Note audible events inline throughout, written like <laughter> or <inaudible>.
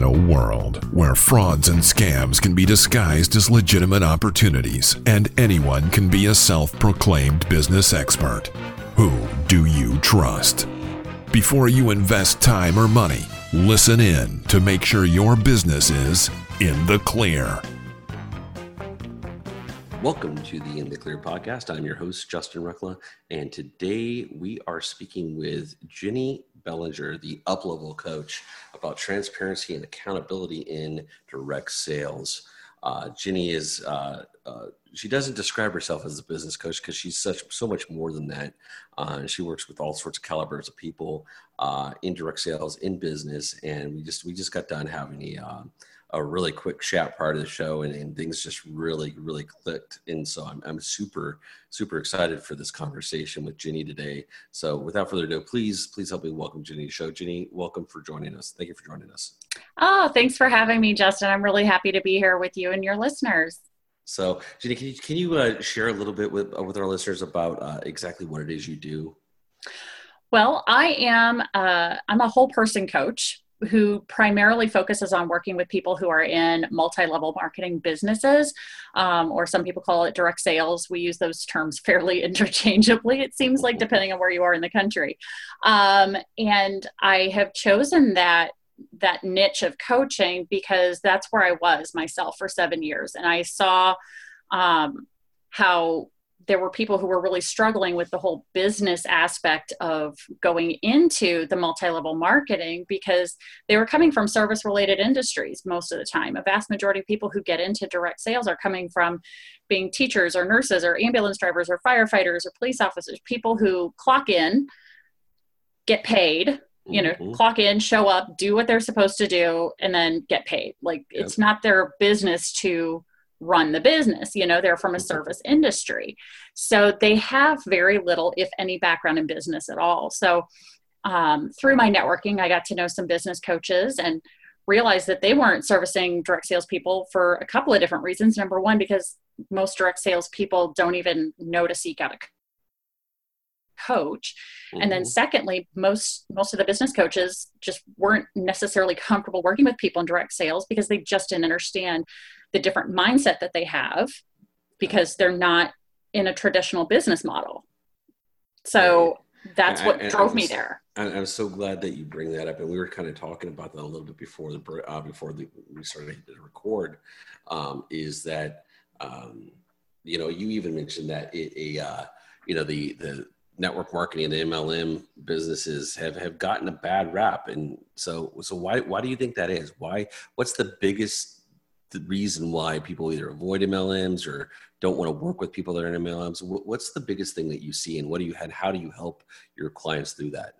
In a world where frauds and scams can be disguised as legitimate opportunities and anyone can be a self proclaimed business expert, who do you trust? Before you invest time or money, listen in to make sure your business is in the clear. Welcome to the In the Clear podcast. I'm your host, Justin Ruckla, and today we are speaking with Ginny Bellinger, the uplevel coach, about transparency and accountability in direct sales. Uh, Ginny is, uh, uh, she doesn't describe herself as a business coach because she's such so much more than that. Uh, she works with all sorts of calibers of people uh, in direct sales, in business, and we just we just got done having a uh, a really quick chat part of the show and, and things just really really clicked. And so I'm, I'm super super excited for this conversation with Ginny today. So without further ado please please help me welcome Ginny to the show. Ginny welcome for joining us. Thank you for joining us. Oh thanks for having me Justin. I'm really happy to be here with you and your listeners. So Ginny can you, can you uh, share a little bit with, uh, with our listeners about uh, exactly what it is you do? Well I am uh, I'm a whole person coach who primarily focuses on working with people who are in multi-level marketing businesses um, or some people call it direct sales. We use those terms <laughs> fairly interchangeably it seems like depending on where you are in the country. Um, and i have chosen that that niche of coaching because that's where i was myself for seven years. And i saw um, how there were people who were really struggling with the whole business aspect of going into the multi-level marketing because they were coming from service related industries most of the time a vast majority of people who get into direct sales are coming from being teachers or nurses or ambulance drivers or firefighters or police officers people who clock in get paid you know mm-hmm. clock in show up do what they're supposed to do and then get paid like yep. it's not their business to run the business you know they're from a mm-hmm. service industry so they have very little if any background in business at all so um, through my networking i got to know some business coaches and realized that they weren't servicing direct sales people for a couple of different reasons number one because most direct sales people don't even know to seek out a coach mm-hmm. and then mm-hmm. secondly most most of the business coaches just weren't necessarily comfortable working with people in direct sales because they just didn't understand the different mindset that they have because they're not in a traditional business model. So that's what and, drove was, me there. I'm so glad that you bring that up, and we were kind of talking about that a little bit before the uh, before the, we started to record. Um, is that um, you know you even mentioned that it, a uh, you know the the network marketing and the MLM businesses have have gotten a bad rap, and so so why why do you think that is? Why what's the biggest the reason why people either avoid MLMs or don't want to work with people that are in MLMs? What's the biggest thing that you see, and what do you and how do you help your clients through that?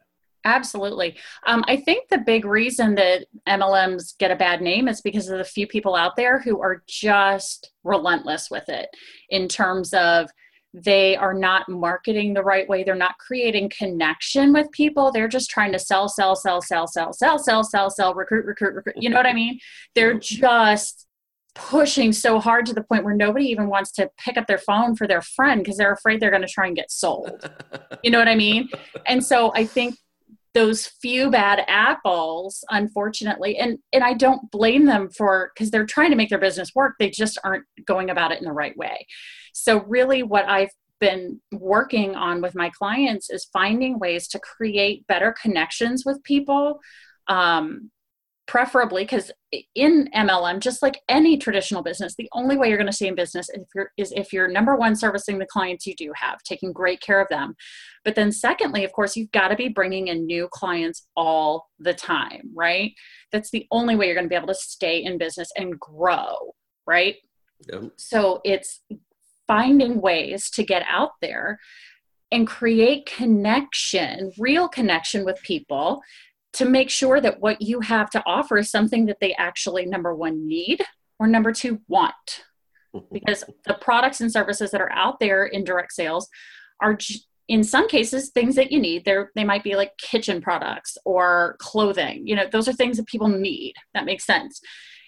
Absolutely. Um, I think the big reason that MLMs get a bad name is because of the few people out there who are just relentless with it in terms of they are not marketing the right way. They're not creating connection with people. They're just trying to sell, sell, sell, sell, sell, sell, sell, sell, sell, recruit, recruit, recruit. You know what I mean? They're just pushing so hard to the point where nobody even wants to pick up their phone for their friend because they're afraid they're going to try and get sold. <laughs> you know what I mean? And so I think those few bad apples unfortunately and and I don't blame them for cuz they're trying to make their business work they just aren't going about it in the right way. So really what I've been working on with my clients is finding ways to create better connections with people um, preferably because in MLM, just like any traditional business, the only way you're going to stay in business if you're, is if you're number one servicing the clients you do have, taking great care of them. But then, secondly, of course, you've got to be bringing in new clients all the time, right? That's the only way you're going to be able to stay in business and grow, right? Yep. So it's finding ways to get out there and create connection, real connection with people to make sure that what you have to offer is something that they actually, number one, need, or number two, want. <laughs> Because the products and services that are out there in direct sales are in some cases things that you need. They're, they might be like kitchen products or clothing. You know those are things that people need. That makes sense.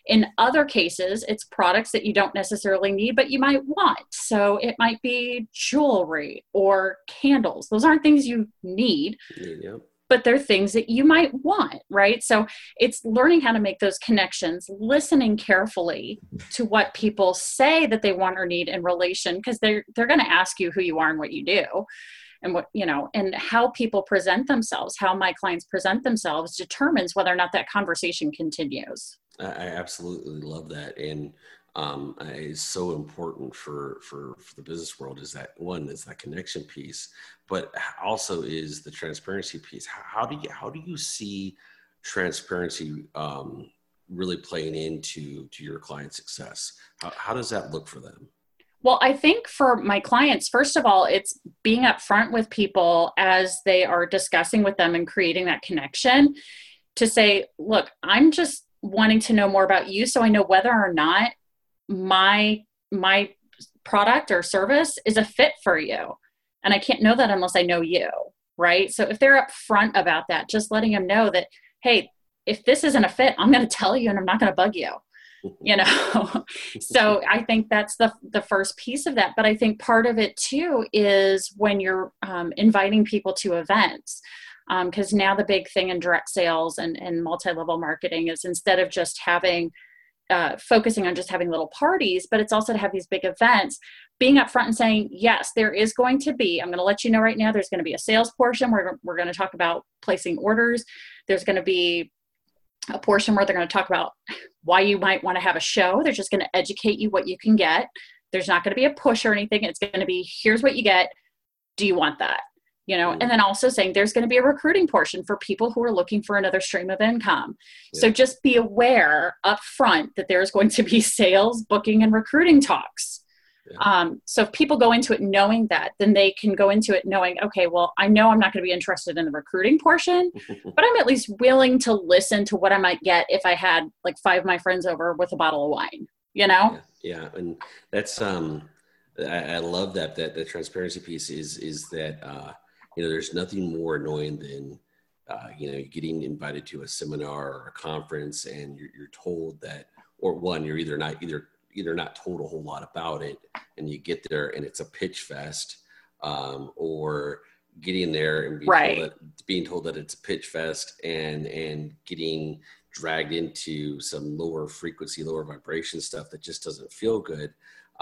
In other cases it's products that you don't necessarily need but you might want. So it might be jewelry or candles. Those aren't things you need yep but they're things that you might want, right? So it's learning how to make those connections, listening carefully to what people say that they want or need in relation, because they're they're going to ask you who you are and what you do and what you know and how people present themselves how my clients present themselves determines whether or not that conversation continues i absolutely love that and um, is so important for, for for the business world is that one is that connection piece, but also is the transparency piece. How, do you how do you see transparency um, really playing into to your client success? How, how does that look for them? Well, I think for my clients, first of all, it's being upfront with people as they are discussing with them and creating that connection to say, look, I'm just wanting to know more about you so I know whether or not my my product or service is a fit for you. And i can't know that unless i know you right? So if they're upfront about that just letting them know that hey if this isn't a fit i'm going to tell you and i'm not going to bug you <laughs> you know? So i think that's the the first piece of that. But i think part of it too is when you're um, inviting people to events because um, now the big thing in direct sales and, and multi-level marketing is instead of just having uh, focusing on just having little parties, but it's also to have these big events. Being upfront and saying, yes, there is going to be, I'm going to let you know right now, there's going to be a sales portion where we're going to talk about placing orders. There's going to be a portion where they're going to talk about why you might want to have a show. They're just going to educate you what you can get. There's not going to be a push or anything. It's going to be here's what you get. Do you want that? You know and then also saying there's going to be a recruiting portion for people who are looking for another stream of income yeah. so just be aware up front that there's going to be <laughs> sales booking and recruiting talks yeah. um, so if people go into it knowing that then they can go into it knowing okay well i know i'm not going to be interested in the recruiting portion <laughs> but i'm at least willing to listen to what i might get if i had like five of my friends over with a bottle of wine you know yeah, yeah. and that's um I, I love that that the transparency piece is is that uh you know, there's nothing more annoying than, uh, you know, getting invited to a seminar or a conference and you're, you're told that, or one, you're either not either either not told a whole lot about it, and you get there and it's a pitch fest, um, or getting there and being, right. told that, being told that it's a pitch fest and and getting dragged into some lower frequency, lower vibration stuff that just doesn't feel good.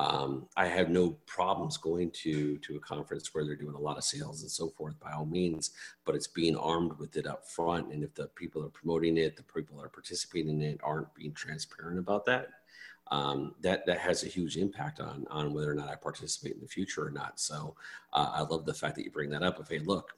Um, I have no problems going to to a conference where they're doing a lot of sales and so forth, by all means. But it's being armed with it up front, and if the people are promoting it, the people that are participating in it aren't being transparent about that, um, that that has a huge impact on on whether or not I participate in the future or not. So uh, I love the fact that you bring that up. Of hey, look,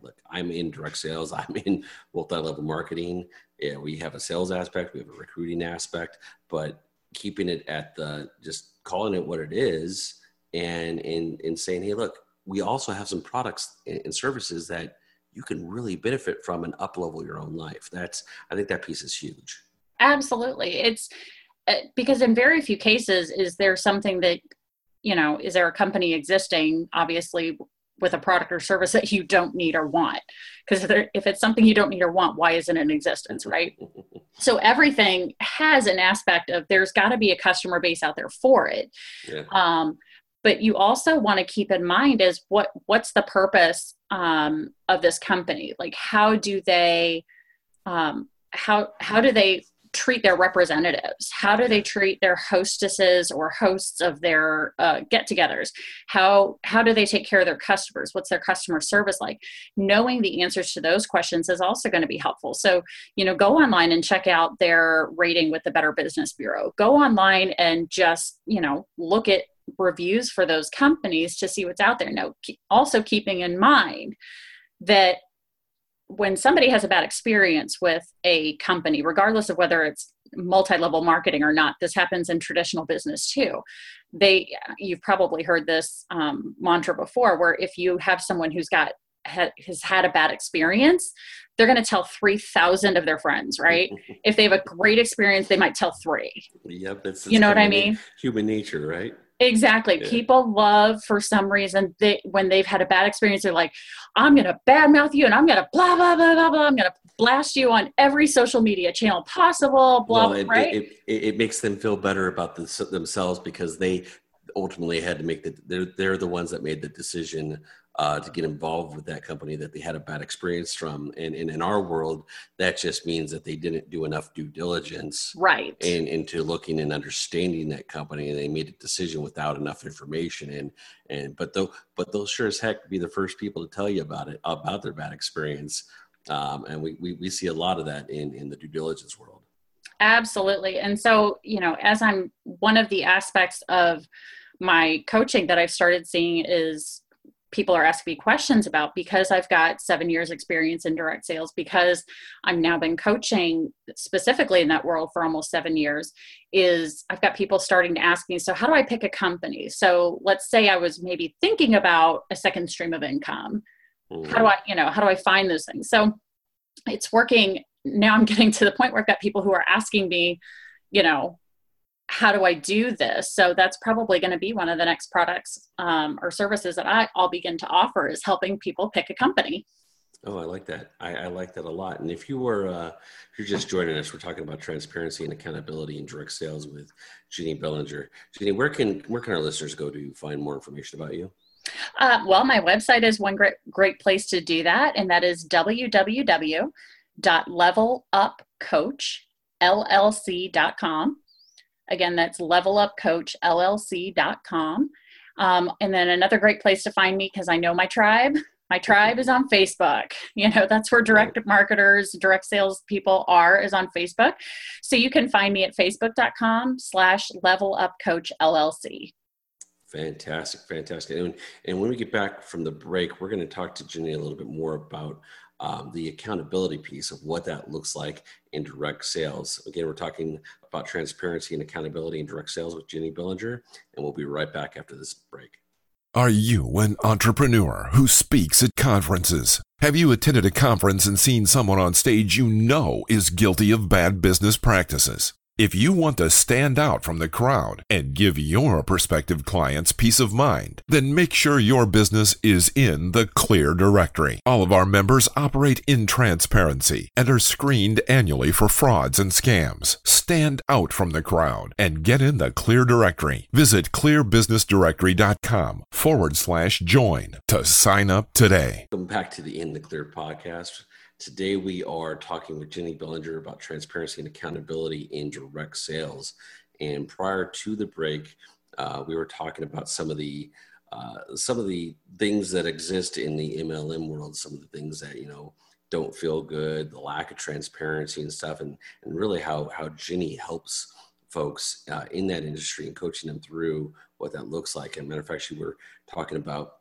look, I'm in direct sales, <laughs> I'm in multi-level marketing. Yeah, we have a sales aspect, we have a recruiting aspect, but keeping it at the just calling it what it is and and and saying hey look we also have some products and services that you can really benefit from and up level your own life. That's i think that piece is huge. Absolutely. It's uh, because in very few cases is there something that you know is there a company existing obviously with a product or service that you don't need or want. Because if, if, it's something you don't need or want why isn't it in existence <laughs> right? So everything has an aspect of there's got to be a customer base out there for it. Yeah. um, but you also want to keep in mind is what what's the purpose um, of this company? Like how do they um, how how do they treat their representatives? How do they treat their hostesses or hosts of their uh, get-togethers? How how do they take care of their customers? What's their customer service like? Knowing the answers to those questions is also going to be helpful. So you know, go online and check out their rating with the Better Business Bureau. Go online and just you know look at reviews for those companies to see what's out there. Now, also keeping in mind that when somebody has a bad experience with a company, regardless of whether it's multi-level marketing or not, this happens in traditional business too. They, you've probably heard this um, mantra before, where if you have someone who's got has had a bad experience, they're going to tell 3,000 of their friends, right? <laughs> if they have a great experience, they might tell three. Yep. That's, you know what I mean? Human nature, right? Exactly. Yeah. People love for some reason they when they've had a bad experience, they're like, I'm gonna badmouth you and I'm gonna blah blah blah blah blah. I'm gonna blast you on every social media channel possible. Blah. Well, it, right? It, it, it, makes them feel better about the, themselves because they ultimately had to make the they're they're the ones that made the decision uh, to get involved with that company that they had a bad experience from. And, and in our world, that just means that they didn't do enough due diligence right in, into looking and understanding that company, and they made a decision without enough information. And and but though but they'll sure as heck be the first people to tell you about it about their bad experience. Um, and we, we we see a lot of that in in the due diligence world. Absolutely. And so, you know, as I'm one of the aspects of my coaching that I've started seeing is people are asking me questions about because I've got seven years experience in direct sales because I've now been coaching specifically in that world for almost seven years is I've got people starting to ask me, so how do I pick a company? So let's say I was maybe thinking about a second stream of income. Mm-hmm. How do I, you know, how do I find those things? So it's working now I'm getting to the point where I've got people who are asking me, you know, how do I do this? So that's probably going to be one of the next products um, or services that I, will begin to offer is helping people pick a company. Oh, I like that. I, I like that a lot. And if you were, uh, if you're just joining us, we're talking about transparency and accountability in direct sales with Ginny Bellinger. Ginny, where can where can our listeners go to find more information about you? Uh, well, my website is one great great place to do that, and that is www levelupcoachllc.com. Again, that's levelupcoachllc.com. Um, and then another great place to find me because I know my tribe. My tribe is on Facebook. <laughs> You know, that's where direct marketers, direct sales people are, is on Facebook. So you can find me at facebook.com slash level up coach LLC. Fantastic, fantastic. And, and when we get back from the break, we're going to talk to Ginny a little bit more about um, the accountability piece of what that looks like in direct sales. Again, we're talking about transparency and accountability in direct sales with Ginny Bellinger. and we'll be right back after this break. Are you an entrepreneur who speaks at conferences? Have you attended a conference and seen someone on stage you know is guilty of bad business practices? If you want to stand out from the crowd and give your prospective clients peace of mind, then make sure your business is in the Clear Directory. All of our members operate in transparency and are screened annually for frauds and scams. Stand out from the crowd and get in the Clear Directory. Visit clearbusinessdirectory.com forward slash join to sign up today. Welcome back to the In the Clear podcast. Today, we are talking with Ginny Bellinger about transparency and accountability in direct sales. And prior to the break, uh, we were talking about some of the uh, some of the things that exist in the MLM world, some of the things that you know don't feel good, the lack of transparency and stuff, and and really how how Ginny helps folks uh, in that industry and coaching them through what that looks like. And matter of fact, we were talking about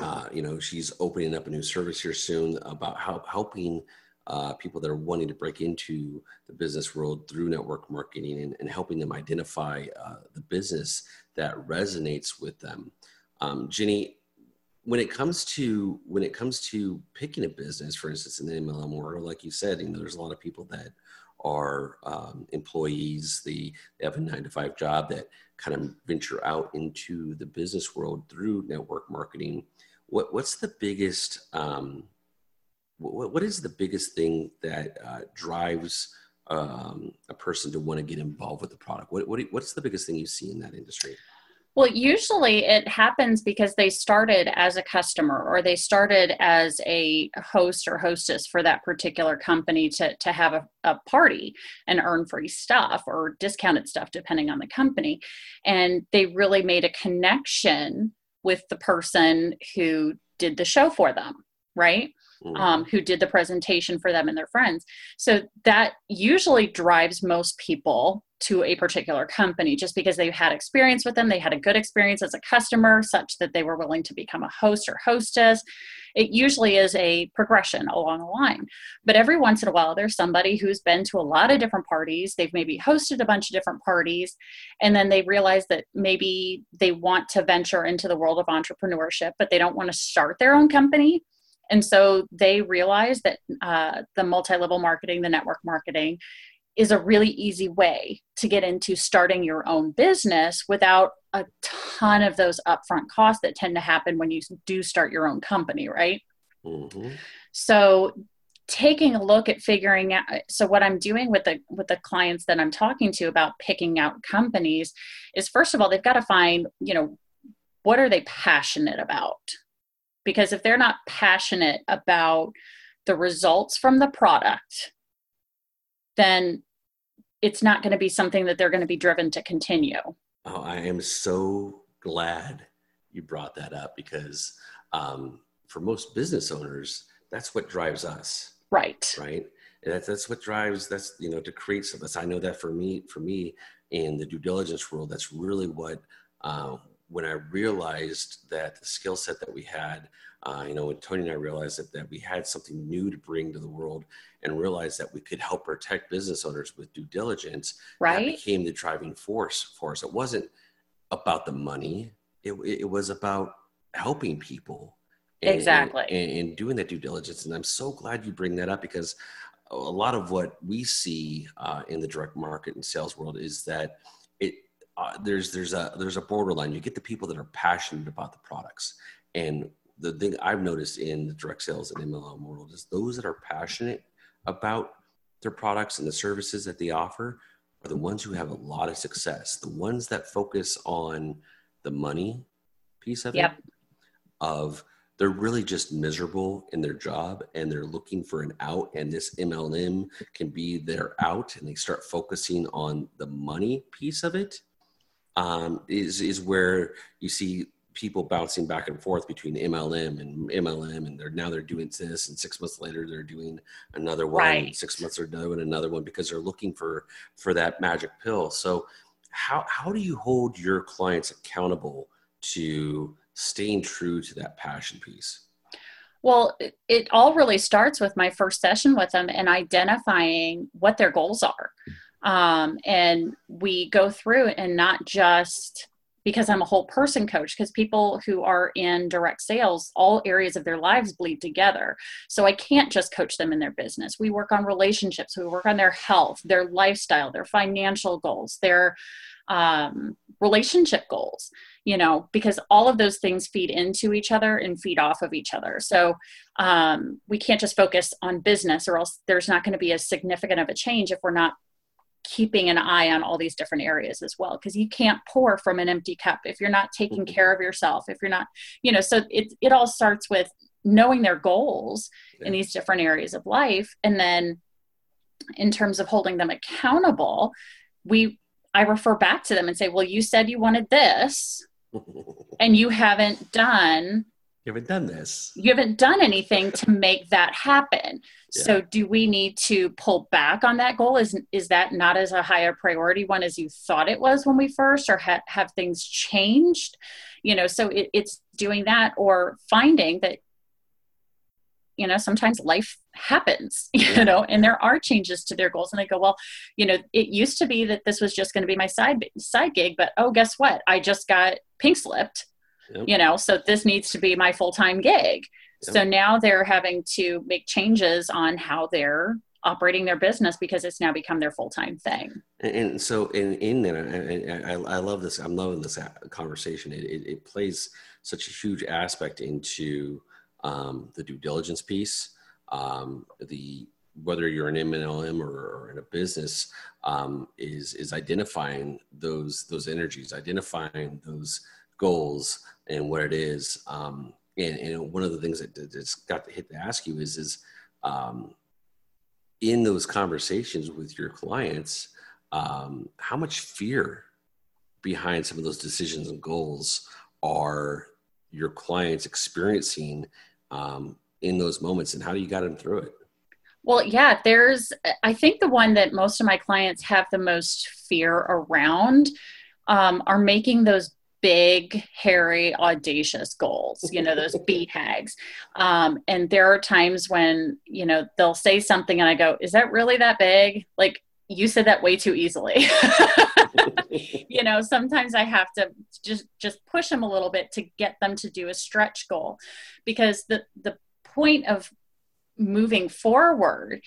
uh, you know, she's opening up a new service here soon about how helping uh, people that are wanting to break into the business world through network marketing and, and helping them identify uh, the business that resonates with them. Um, Ginny, when it comes to when it comes to picking a business, for instance, in the MLM world, like you said, you know, there's a lot of people that are um, employees. They, they have a nine to five job that kind of venture out into the business world through network marketing what what's the biggest um, what, what is the biggest thing that uh, drives um, a person to want to get involved with the product? What, what what's the biggest thing you see in that industry? Well, usually it happens because they started as a customer or they started as a host or hostess for that particular company to, to have a, a party and earn free stuff or discounted stuff, depending on the company. And they really made a connection with the person who did the show for them, right? Mm-hmm. Um, who did the presentation for them and their friends. So that usually drives most people to a particular company just because they've had experience with them, they had a good experience as a customer, such that they were willing to become a host or hostess. It usually is a progression along the line. But every once in a while, there's somebody who's been to a lot of different parties. They've maybe hosted a bunch of different parties, and then they realize that maybe they want to venture into the world of entrepreneurship, but they don't want to start their own company. And so they realize that uh, the multi level marketing, the network marketing, is a really easy way to get into starting your own business without a ton of those upfront costs that tend to happen when you do start your own company, right? Mm-hmm. So taking a look at figuring out so what i'm doing with the with the clients that i'm talking to about picking out companies is first of all they've got to find you know what are they passionate about because if they're not passionate about the results from the product then it's not going to be something that they're going to be driven to continue. Oh i am so glad you brought that up because um, for most business owners that's what drives us. Right. Right? And that's that's what drives that's you know to create something. I know that for me for me in the due diligence world that's really what uh, when i realized that the skill set that we had uh, you know when tony and i realized that, that we had something new to bring to the world and realized that we could help protect business owners with due diligence right. that became the driving force for us. It wasn't about the money. It, it was about helping people and, exactly. and, and, doing that due diligence. And i'm so glad you bring that up because a lot of what we see uh, in the direct market and sales world is that uh, there's there's a there's a borderline. You get the people that are passionate about the products. And the thing i've noticed in the direct sales and mlm world is those that are passionate about their products and the services that they offer are the ones who have a lot of success. The ones that focus on the money piece of yep. it of they're really just miserable in their job and they're looking for an out. And this mlm can be their out and they start focusing on the money piece of it um, is is where you see people bouncing back and forth between mlm and mlm and they're now they're doing this and six months later they're doing another one right. six months they're doing another one because they're looking for for that magic pill so how how do you hold your clients accountable to staying true to that passion piece? Well, it, it all really starts with my first session with them and identifying what their goals are. Um, and we go through and not just because I'm a whole person coach, because people who are in direct sales, all areas of their lives bleed together. So I can't just coach them in their business. We work on relationships, we work on their health, their lifestyle, their financial goals, their um, relationship goals you know because all of those things feed into each other and feed off of each other so um, we can't just focus on business or else there's not going to be as significant of a change if we're not keeping an eye on all these different areas as well because you can't pour from an empty cup if you're not taking mm-hmm. care of yourself if you're not you know so it, it all starts with knowing their goals yeah. in these different areas of life and then in terms of holding them accountable we i refer back to them and say well you said you wanted this <laughs> and you haven't done you haven't done this. You haven't done anything to make that happen. Yeah. so do we need to pull back on that goal? Is is that not as a higher priority one as you thought it was when we first or ha- have things changed? You know so it, it's doing that or finding that you know sometimes life happens <laughs> you know and there are changes to their goals. And they go well you know it used to be that this was just going to be my side side gig but oh guess what? I just got pink slipped yep. you know so this needs to be my full-time gig yep. so now they're having to make changes on how they're operating their business because it's now become their full-time thing and, and so in in there I, I, I, love this i'm loving this conversation it, it, it plays such a huge aspect into um, the due diligence piece, um, the whether you're an MLM or, or in a business, um, is is identifying those those energies, identifying those goals and what it is. Um, and, and one of the things that that's got to hit to ask you is is um, in those conversations with your clients, um, how much fear behind some of those decisions and goals are your clients experiencing um, in those moments and how do you got them through it? Well, yeah, there's, I think the one that most of my clients have the most fear around um, are making those big, hairy, audacious goals, you know, those <laughs> BHAGs. Um, and there are times when, you know, they'll say something and I go, is that really that big? Like, you said that way too easily. <laughs> you know, sometimes I have to just just push them a little bit to get them to do a stretch goal because the the point of moving forward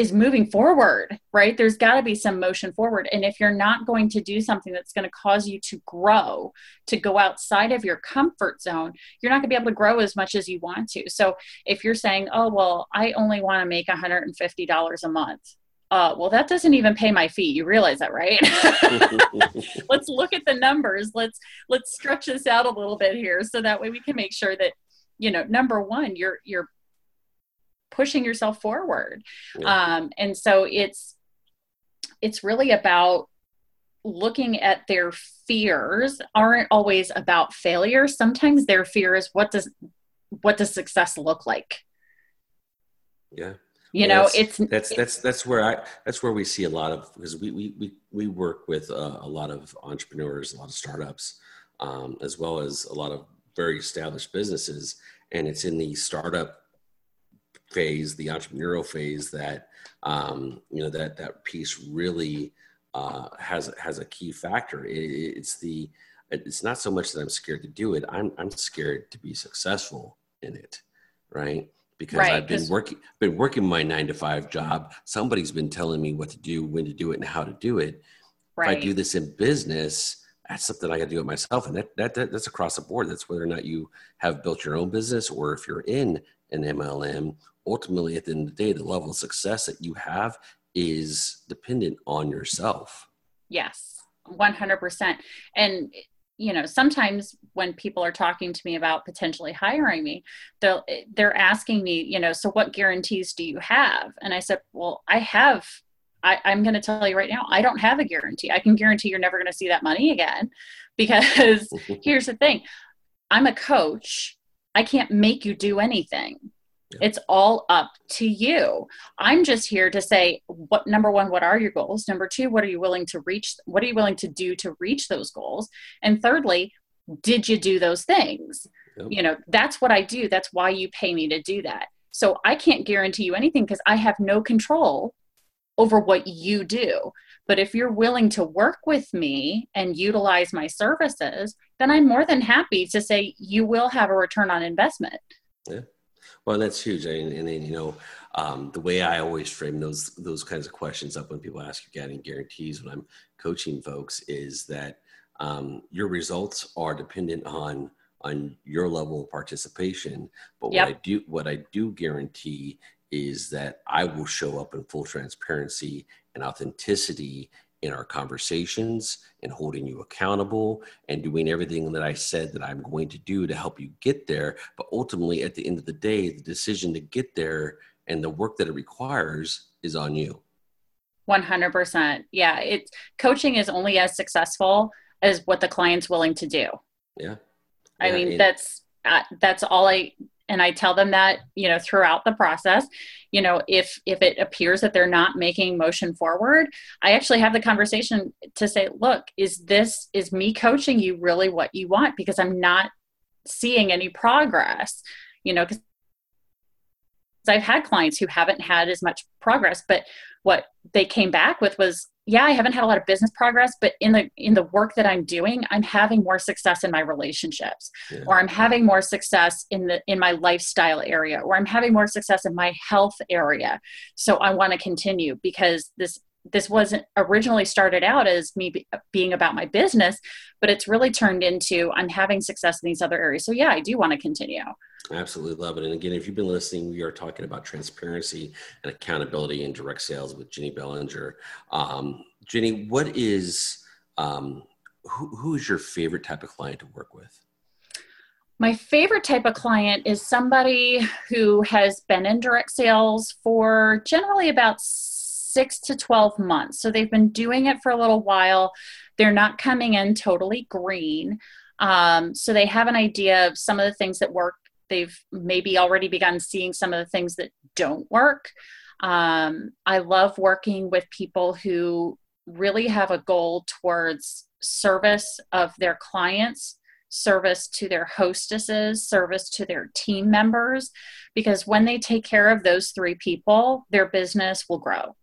is moving forward, right? There's got to be some motion forward. And if you're not going to do something that's going to cause you to grow, to go outside of your comfort zone, you're not going to be able to grow as much as you want to. So if you're saying, oh, well, I only want to make $150 a month, uh, well, that doesn't even pay my fee. You realize that, right? <laughs> let's look at the numbers. Let's let's stretch this out a little bit here, so that way we can make sure that you know number one you're you're pushing yourself forward. Yeah. um, and so it's it's really about looking at their fears aren't always about failure. Sometimes their fear is what does what does success look like? Yeah. You well, know that's, it's that's that's that's where i that's where we see a lot of because we we we, we work with uh, a lot of entrepreneurs a lot of startups um, as well as a lot of very established businesses and it's in the startup phase the entrepreneurial phase that um, you know that that piece really uh, has has a key factor it, it's the it's not so much that i'm scared to do it i'm i'm scared to be successful in it right because right, I've been working been working my nine to five job. Somebody's been telling me what to do, when to do it, and how to do it. Right. If I do this in business, that's something I got to do it myself, and that, that, that that's across the board. That's whether or not you have built your own business or if you're in an MLM. Ultimately, at the end of the day, the level of success that you have is dependent on yourself. Yes, one hundred percent. And you know sometimes when people are talking to me about potentially hiring me they'll they're asking me you know so what guarantees do you have? And i said well i have I, i'm going to tell you right now i don't have a guarantee. I can guarantee you're never going to see that money again. <laughs> Because <laughs> here's the thing i'm a coach. I can't make you do anything it's all up to you. I'm just here to say what number one, what are your goals? Number two, what are you willing to reach? What are you willing to do to reach those goals? And thirdly, did you do those things? Yep. You know, that's what I do. That's why you pay me to do that. So I can't guarantee you anything because I have no control over what you do. But if you're willing to work with me and utilize my services, then I'm more than happy to say you will have a return on investment. Yeah. Well, that's huge. And, and then, you know, um, the way I always frame those those kinds of questions up when people ask you getting guarantees when I'm coaching folks is that um, your results are dependent on on your level of participation. But yep. what I do what I do guarantee is that I will show up in full transparency and authenticity in our conversations and holding you accountable and doing everything that I said that I'm going to do to help you get there. But ultimately, at the end of the day, the decision to get there and the work that it requires is on you. 100%. Yeah. It's coaching is only as successful as what the client's willing to do. Yeah. I yeah, mean, that's, uh, that's all I and i tell them that you know throughout the process you know if if it appears that they're not making motion forward i actually have the conversation to say look is this is me coaching you really what you want? Because i'm not seeing any progress you know because i've had clients who haven't had as much progress but what they came back with was yeah i haven't had a lot of business progress but in the in the work that i'm doing i'm having more success in my relationships yeah. or i'm having more success in the in my lifestyle area or i'm having more success in my health area so i want to continue because this this wasn't originally started out as me be, being about my business but it's really turned into i'm having success in these other areas. So yeah i do want to continue. I absolutely love it. And again if you've been listening we are talking about transparency and accountability in direct sales with Ginny Bellinger. Um, Ginny what is um, who, who is your favorite type of client to work with? My favorite type of client is somebody who has been in direct sales for generally about six to 12 months. So they've been doing it for a little while. They're not coming in totally green. Um, so they have an idea of some of the things that work. They've maybe already begun seeing some of the things that don't work. Um, I love working with people who really have a goal towards service of their clients service to their hostesses, service to their team members, because when they take care of those three people, their business will grow.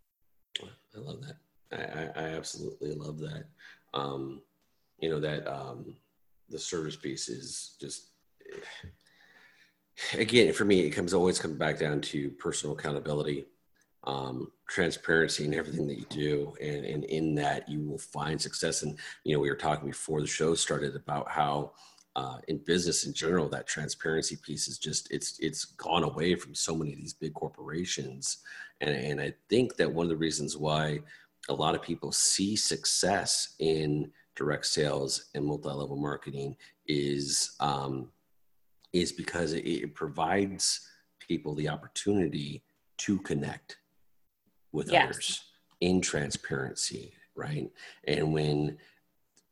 I love that. I, I, I absolutely love that. Um, you know that um, the service piece is just again for me it comes always comes back down to personal accountability um, transparency in everything that you do and, and in that you will find success and you know we were talking before the show started about how uh, in business in general that transparency piece is just it's it's gone away from so many of these big corporations and, and i think that one of the reasons why a lot of people see success in direct sales and multi-level marketing is um, is because it, it provides people the opportunity to connect with yes. others in transparency, right? And when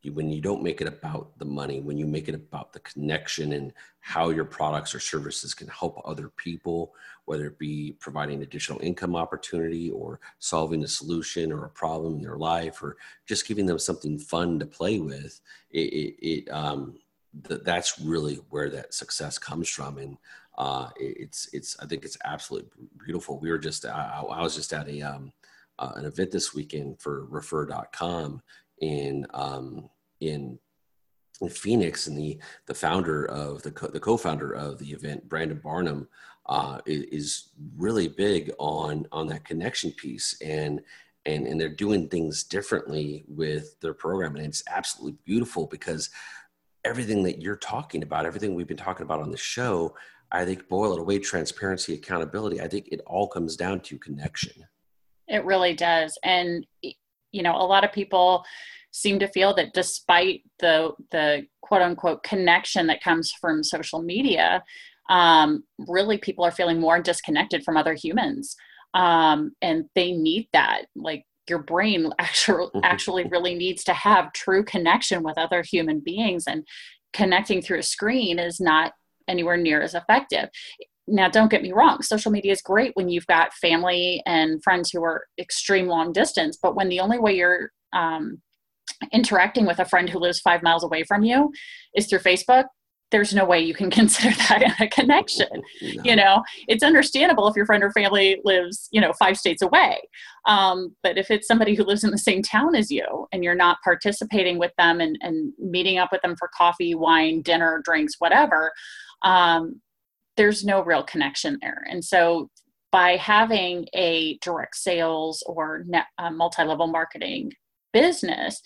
when you don't make it about the money, when you make it about the connection and how your products or services can help other people, whether it be providing additional income opportunity or solving a solution or a problem in their life or just giving them something fun to play with, it, it, it um, th- that's really where that success comes from. And uh, it, it's, it's, I think it's absolutely beautiful. We were just, I, I was just at a, um, uh, an event this weekend for refer.com in, um, in Phoenix, and the the founder of the co- the co-founder of the event, Brandon Barnum, uh, is, is, really big on on that connection piece, and and and they're doing things differently with their program, and it's absolutely beautiful because everything that you're talking about, everything we've been talking about on the show, I think boil it away, transparency, accountability. I think it all comes down to connection. It really does, and you know, a lot of people seem to feel that despite the the quote unquote connection that comes from social media um, really people are feeling more disconnected from other humans. Um, and they need that. Like your brain <laughs> actually actually <laughs> really needs to have true connection with other human beings and connecting through a screen is not anywhere near as effective. Now don't get me wrong social media is great when you've got family and friends who are extreme long distance but when the only way you're um, interacting with a friend who lives five miles away from you is through Facebook, there's no way you can <laughs> consider that a connection. No. You know, it's understandable if your friend or family lives, you know, five states away. Um, but if it's somebody who lives in the same town as you and you're not participating with them and, and meeting up with them for coffee, wine, dinner, drinks, whatever, um, there's no real connection there. And so by having a direct sales or net, uh, multi-level marketing business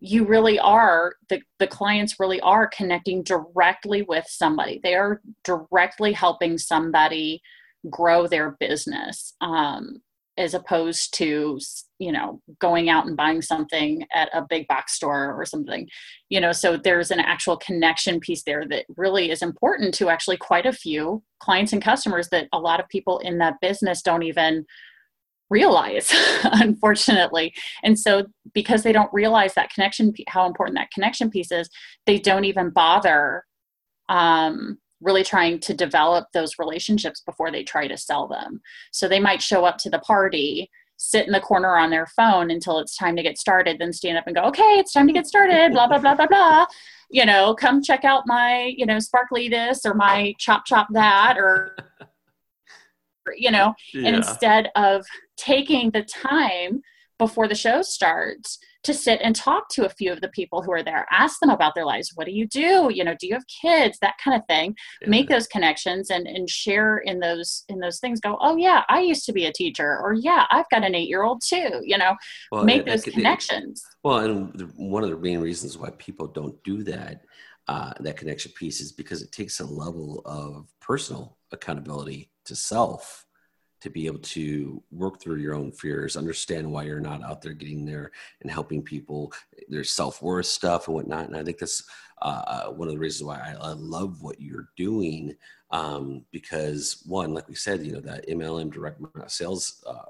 you really are the, the clients really are connecting directly with somebody. They are directly helping somebody grow their business um, as opposed to you know going out and buying something at a big box store or something. You know so there's an actual connection piece there that really is important to actually quite a few clients and customers that a lot of people in that business don't even realize <laughs> unfortunately. And so because they don't realize that connection how important that connection piece is they don't even bother um, really trying to develop those relationships before they try to sell them. So they might show up to the party sit in the corner on their phone until it's time to get started then stand up and go okay it's time to get started blah blah blah blah blah. You know come check out my you know sparkly this or my chop chop that or you know yeah. and instead of taking the time before the show starts to sit and talk to a few of the people who are there. Ask them about their lives. What do you do? You know do you have kids? That kind of thing. Yeah. make those connections and and share in those in those things. Go oh yeah i used to be a teacher or yeah i've got an eight year old too you know. Well, make those connections. well and one of the main reasons why people don't do that uh, that connection piece is because it takes a level of personal accountability to self to be able to work through your own fears, understand why you're not out there getting there and helping people, their self worth stuff and whatnot. And I think that's uh, uh, one of the reasons why I, I love what you're doing um, because, one, like we said, you know, that MLM direct sales uh,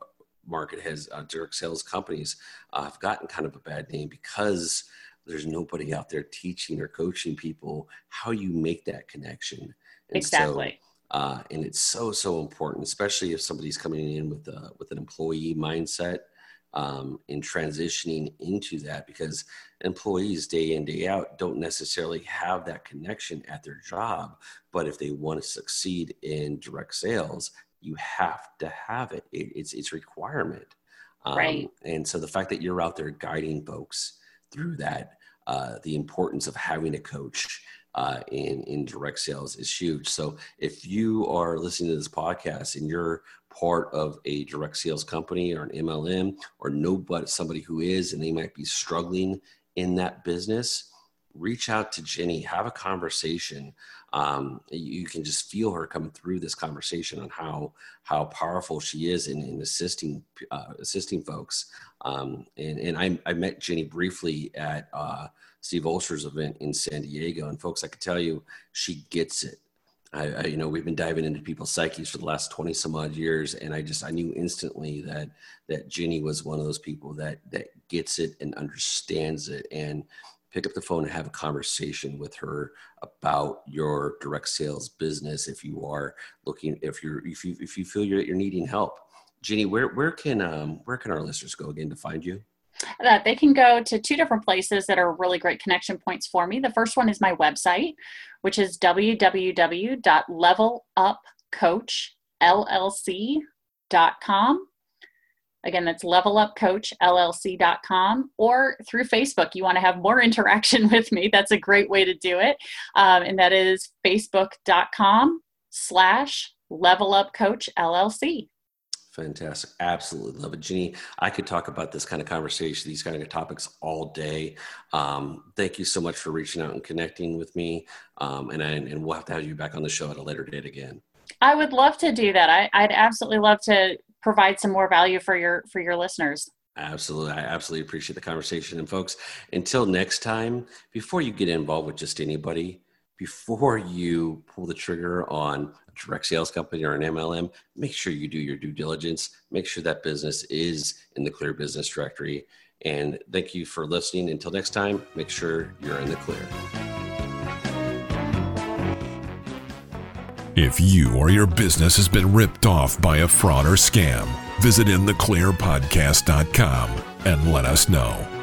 market has uh, direct sales companies uh, have gotten kind of a bad name because there's nobody out there teaching or coaching people how you make that connection. And exactly. So, uh, and it's so so important, especially if somebody's coming in with a with an employee mindset um, in transitioning into that, because employees day in day out don't necessarily have that connection at their job. But if they want to succeed in direct sales, you have to have it. it it's it's requirement. Um, right. And so the fact that you're out there guiding folks through that, uh, the importance of having a coach uh, in in direct sales is huge. So if you are listening to this podcast and you're part of a direct sales company or an MLM or know but somebody who is and they might be struggling in that business, reach out to Ginny, have a conversation. Um, you can just feel her come through this conversation on how how powerful she is in, in assisting uh, assisting folks. Um, and and I, I met Ginny briefly at uh, Steve Olsher's event in San Diego. And folks, I can tell you, she gets it. I, I, you know, we've been diving into people's psyches for the last 20 some odd years. And I just, I knew instantly that, that Ginny was one of those people that, that gets it and understands it and pick up the phone and have a conversation with her about your direct sales business. If you are looking, if you're, if you, if you feel you're, you're needing help, Ginny, where, where can, um, where can our listeners go again to find you? That they can go to two different places that are really great connection points for me. The first one is my website, which is www.levelupcoachllc.com. Again, that's levelupcoachllc.com or through Facebook. You want to have more <laughs> interaction with me. That's a great way to do it. Um, and that is facebook.com slash levelupcoachllc. Fantastic. Absolutely love it. Ginny, I could talk about this kind of conversation, these kind of topics all day. Um, thank you so much for reaching out and connecting with me. Um, and, I, and we'll have to have you back on the show at a later date again. I would love to do that. I, I'd absolutely love to provide some more value for your for your listeners. Absolutely. I absolutely appreciate the conversation. And folks, until next time, before you get involved with just anybody, before you pull the trigger on direct sales company or an MLM, make sure you do your due diligence. Make sure that business is in the clear business directory. And thank you for listening. Until next time, make sure you're in the clear. If you or your business has been ripped off by a fraud or scam, visit intheclearpodcast.com and let us know.